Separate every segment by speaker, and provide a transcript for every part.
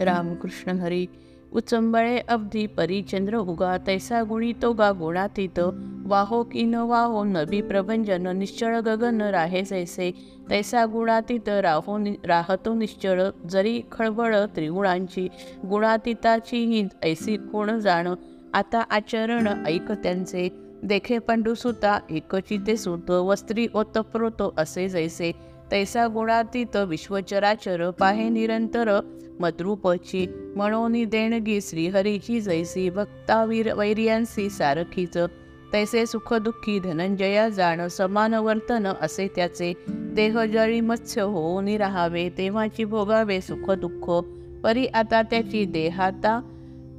Speaker 1: रामकृष्ण हरी उचंबळे अवधी परिचंद्र उगा तैसा गुणी तो गा गुणातीत वाहो की न वाहो नभी प्रभंजन निश्चळ गगन राहे जैसे. तैसा गुणातीत राहो नि राहतो निश्चळ जरी खळबळ त्रिगुणांची. गुणातीताची ही ऐसी कोण जाण. आता आचरण ऐक त्यांचे. देखे पंडुसुता एकची ते सुत. वस्त्री ओतप्रोतो असे जैसे. तैसा गुणातीत विश्वचराचर पाहे निरंतर. मद्रूपची म्हणून देणगी श्रीहरीची जैसी भक्तावीर वैर्यांसी सारखीच. तैसे सुखदुःखी धनंजया जाण समान वर्तन असे त्याचे. देह जळी मत्स्य होऊन राहावे तेव्हाची भोगावे सुख दुःख परी आता त्याची देहाता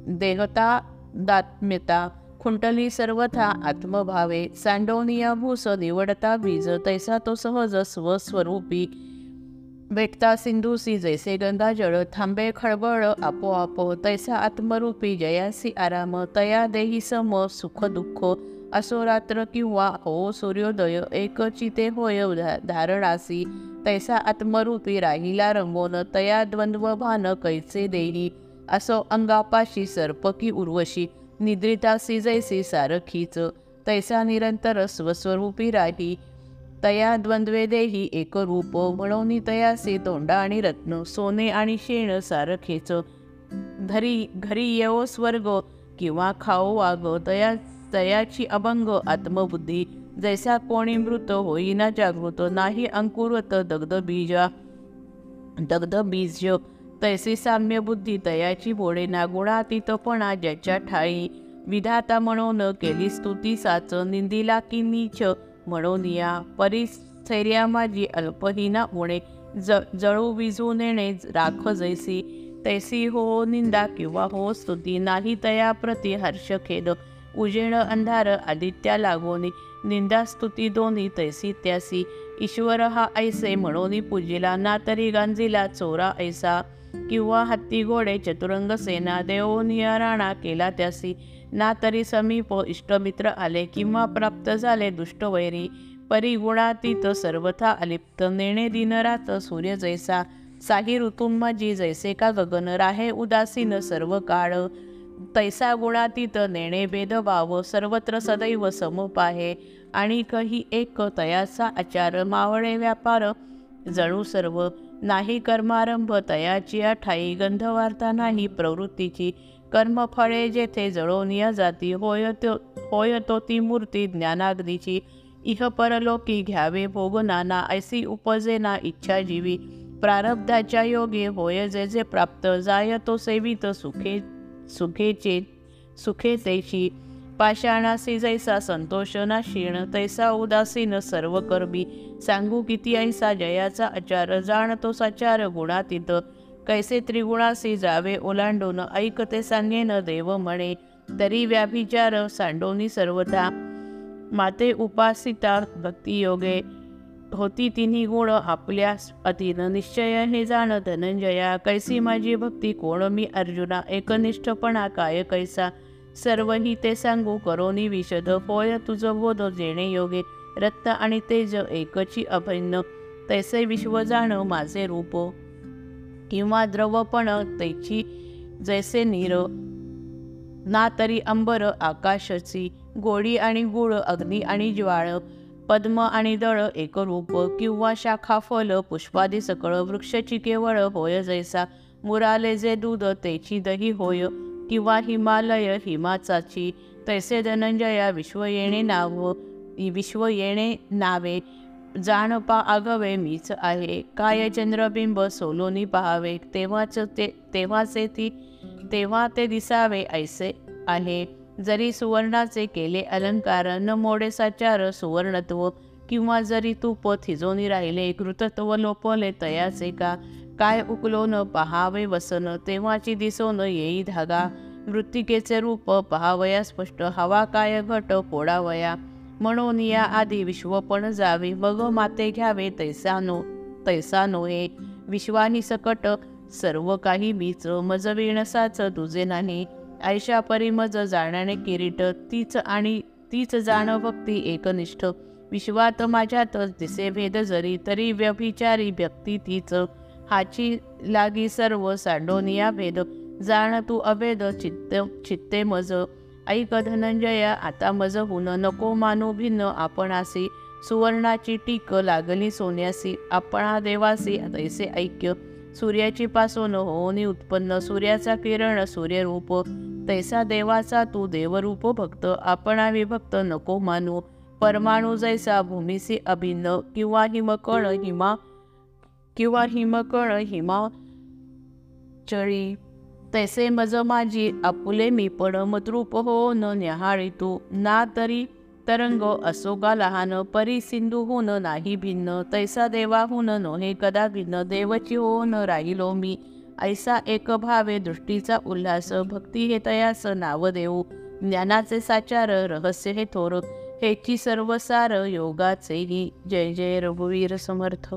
Speaker 1: देहता दात्म्यता. खुंटली सर्वथा आत्मभावे सांडवनिया भूस निवडता बीज तैसा तो सहज स्वस्वरूपी. भेटता सिंधूसी जैसे गंगाजळ थांबे खळबळ आपोआप तैसा आत्मरूपी जयासी आराम तया देही सम सुख दुःख. असो रात्र किंवा हो सूर्योदय एक चिते होय धा- धारणासी. तैसा आत्मरूपी राहिला रंगोन तया द्वंद्व भान कैचे देही असो अंगापाशी सर्प की उर्वशी. निद्रिता जैसी सारखीच तैसा निरंतर स्वस्वरूपी राही तया द्वंद्वे देही एक रूप म्हणून तयासे तोंडा आणि रत्न सोने आणि शेण सारखेच. धरी घरी येवो स्वर्ग किंवा खाओ वाग तया तयाची अभंग आत्मबुद्धी. जैसा कोणी मृत होईना जागृत नाही अंकुरत दग्ध बीजा दग्ध बीज तैसे साम्य बुद्धी तयाची बोडे ना गुणातीतपणा ज्याच्या ठाई. विधाता म्हणून केली स्तुती साच निंदिला की नीच म्हणून या परिस्थैर्या माझी अल्पहीना होणे ज जळू विजू नेणे राख जैसी. तैसी हो निंदा किंवा हो स्तुती नाही तया प्रति हर्ष खेद. उजेण अंधार आदित्या लागोनी निंदा स्तुती दोन्ही तैसी त्यासी. ईश्वर हा ऐसे म्हणून पूजिला ना तरी गांजिला चोरा ऐसा. किंवा हत्ती घोडे चतुरंग सेना देवोनिया राणा केला त्यासी. ना तरी समीप इष्टमित्र आले किंवा प्राप्त झाले दुष्टवैरी परिगुणातीत सर्वथा अलिप्त नेणे दिनरात सूर्य जैसा. साही ऋतूंमाजी जैसे का गगन राहे उदासीन सर्व काळ. तैसा गुणातीत नेणे भेदभाव सर्वत्र सदैव समपाहे आणि कही एक तयाचा आचार मावळे व्यापार जणू सर्व नाही कर्मारंभ तयाची अठाई गंधवार्ता नाही प्रवृत्तीची. कर्मफळे जेथे जळोनिया जाती होय तो होय तो ती मूर्ती ज्ञानाग्नीची. इह परलोकी घ्यावे भोग नाना ऐसी उपजे ना इच्छा जीवी. प्रारब्धाच्या योगे होय जे जे प्राप्त जाय तो सेवित सुखे सुखेचे सुखे तैशी. पाषाणासी जैसा संतोष ना क्षीण तैसा उदासीन सर्व कर्मी. सांगू किती ऐसा जयाचा आचार जाणतो साचार गुणातीत. कैसे त्रिगुणासी जावे ओलांडून ऐकते सांगेन देव म्हणे. तरी व्याभिचार सांडोनी सर्वथा. माते उपासिता भक्तियोगे. होती तिन्ही गुण आपल्या अधीन निश्चय हे जाण धनंजया. कैसी माझी भक्ती कोण? मी अर्जुना एकनिष्ठपणा काय कैसा? सर्व ही ते सांगू करोनी विशद. होय तुझ बोध जेणे योगे. रक्त आणि तेज एकची अभिन्न. तैसे विश्व जाण माझे रूप. किंवा द्रवपण तैची जैसे नीर. ना तरी अंबर आकाशाची. गोडी आणि गुळ अग्नी आणि ज्वाळ. पद्म आणि दळ एकरूप किंवा शाखा फल पुष्पादी सकळ वृक्षची केवळ होय जैसा. मुराले जे दूध तेची दही होय किंवा हिमालय हिमाचाची. तैसे धनंजया विश्व येणे नाव विश्व येणे नावे. जाण पा आगवे मीच आहे. काय चंद्रबिंब सोलोनी पहावे. तेव्हाच ते तेव्हाचे ती तेव्हा ते दिसावे ऐसे आहे. जरी सुवर्णाचे केले अलंकार न मोडे साचार सुवर्णत्व किंवा जरी तूप थिजोनी राहिले कृतत्व लोपले तयाचे का? काय उकलो न पहावे वसन तेव्हाची दिसोन येई धागा. मृत्तिकेचे रूप पहावया स्पष्ट हवा काय घट पोडावया म्हणून या आधी विश्व पण जावे मग माते घ्यावे तैसा नो तैसा नोहे विश्वानी सकट सर्व काही मीच मजविणसाच तुझे नाही ऐशा परिमज जाण्याने किरीट तीच आणि तीच जाण भक्ती एकनिष्ठ. विश्वात माझ्यातच दिसे भेद जरी तरी व्यभिचारी व्यक्ती तीच. हाची लागी सर्व सांडोनिया भेद. जाण तू अभेद चित्त चित्ते मज. ऐक धनंजया आता मज हुन नको मानू भिन्न आपणासी. सुवर्णाची टीक लागली सोन्यासी. आपणा देवासी तैसे ऐक्य. सूर्याची पासून होनी उत्पन्न सूर्याचा किरण सूर्यरूप. तैसा देवाचा तू देवरूप भक्त आपणा विभक्त नको मानू. परमाणू जैसा भूमीसी अभिन्न किंवा हिमकण हिमा किंवा हिमकण हिमा चळी. तैसे मज माझी आपुले मी पण मद्रूप हो न न्याहाळी तू. ना तरी तरंग असोगा लहान परी सिंधूहून नाही भिन्न. तैसा देवाहून नोहे कदा भिन्न देवची हो न राहिलो मी. ऐसा एक भावे दृष्टीचा उल्हास भक्ती हे तयास नाव देऊ. ज्ञानाचे साचार रहस्य हे थोर हेची सर्वसार योगाचेही. जय जय रघुवीर समर्थ.